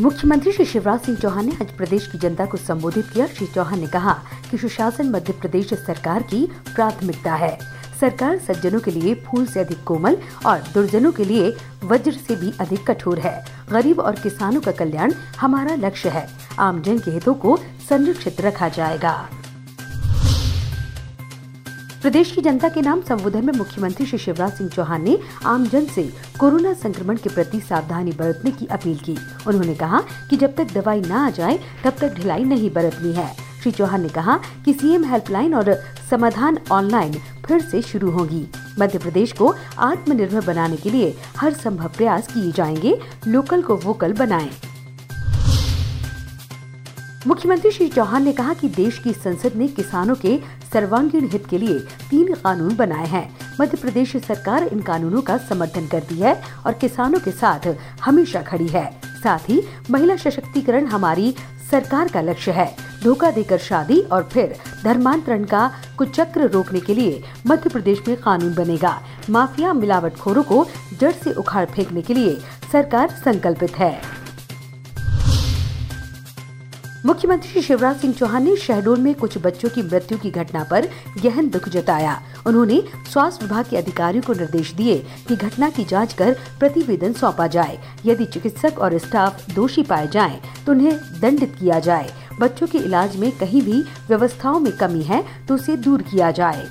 मुख्यमंत्री श्री शिवराज सिंह चौहान ने आज प्रदेश की जनता को संबोधित किया। श्री चौहान ने कहा कि सुशासन मध्य प्रदेश सरकार की प्राथमिकता है। सरकार सज्जनों के लिए फूल से अधिक कोमल और दुर्जनों के लिए वज्र से भी अधिक कठोर है। गरीब और किसानों का कल्याण हमारा लक्ष्य है। आमजन के हितों को संरक्षित रखा जाएगा। प्रदेश की जनता के नाम संबोधन में मुख्यमंत्री श्री शिवराज सिंह चौहान ने आम जन से कोरोना संक्रमण के प्रति सावधानी बरतने की अपील की। उन्होंने कहा कि जब तक दवाई न आ जाए, तब तक ढिलाई नहीं बरतनी है। श्री चौहान ने कहा कि सीएम हेल्पलाइन और समाधान ऑनलाइन फिर से शुरू होगी। मध्य प्रदेश को आत्मनिर्भर बनाने के लिए हर संभव प्रयास किए जाएँगे। लोकल को वोकल बनाएँ। मुख्यमंत्री श्री चौहान ने कहा कि देश की संसद ने किसानों के सर्वांगीण हित के लिए तीन कानून बनाए हैं। मध्य प्रदेश सरकार इन कानूनों का समर्थन करती है और किसानों के साथ हमेशा खड़ी है। साथ ही, महिला सशक्तिकरण हमारी सरकार का लक्ष्य है। धोखा देकर शादी और फिर धर्मांतरण का कुचक्र रोकने के लिए मध्य प्रदेश में कानून बनेगा। माफिया मिलावटखोरों को जड़ से उखाड़ फेंकने के लिए सरकार संकल्पित है। मुख्यमंत्री शिवराज सिंह चौहान ने शहडोल में कुछ बच्चों की मृत्यु की घटना पर गहन दुख जताया। उन्होंने स्वास्थ्य विभाग के अधिकारियों को निर्देश दिए कि घटना की जाँच कर प्रतिवेदन सौंपा जाए। यदि चिकित्सक और स्टाफ दोषी पाए जाएँ, तो उन्हें दंडित किया जाए। बच्चों के इलाज में कहीं भी व्यवस्थाओं में कमी है तो उसे दूर किया जाए।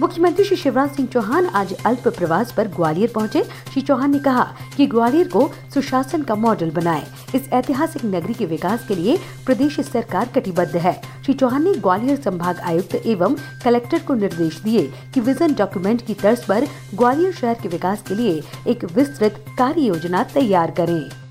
मुख्यमंत्री श्री शिवराज सिंह चौहान आज अल्प प्रवास पर ग्वालियर पहुँचे। श्री चौहान ने कहा कि ग्वालियर को सुशासन का मॉडल बनाएँ। इस ऐतिहासिक नगरी के विकास के लिए प्रदेश सरकार कटिबद्ध है। श्री चौहान ने ग्वालियर संभाग आयुक्त एवं कलेक्टर को निर्देश दिए कि विजन डॉक्यूमेंट की तर्ज पर ग्वालियर शहर के विकास के लिए एक विस्तृत कार्य योजना तैयार करें।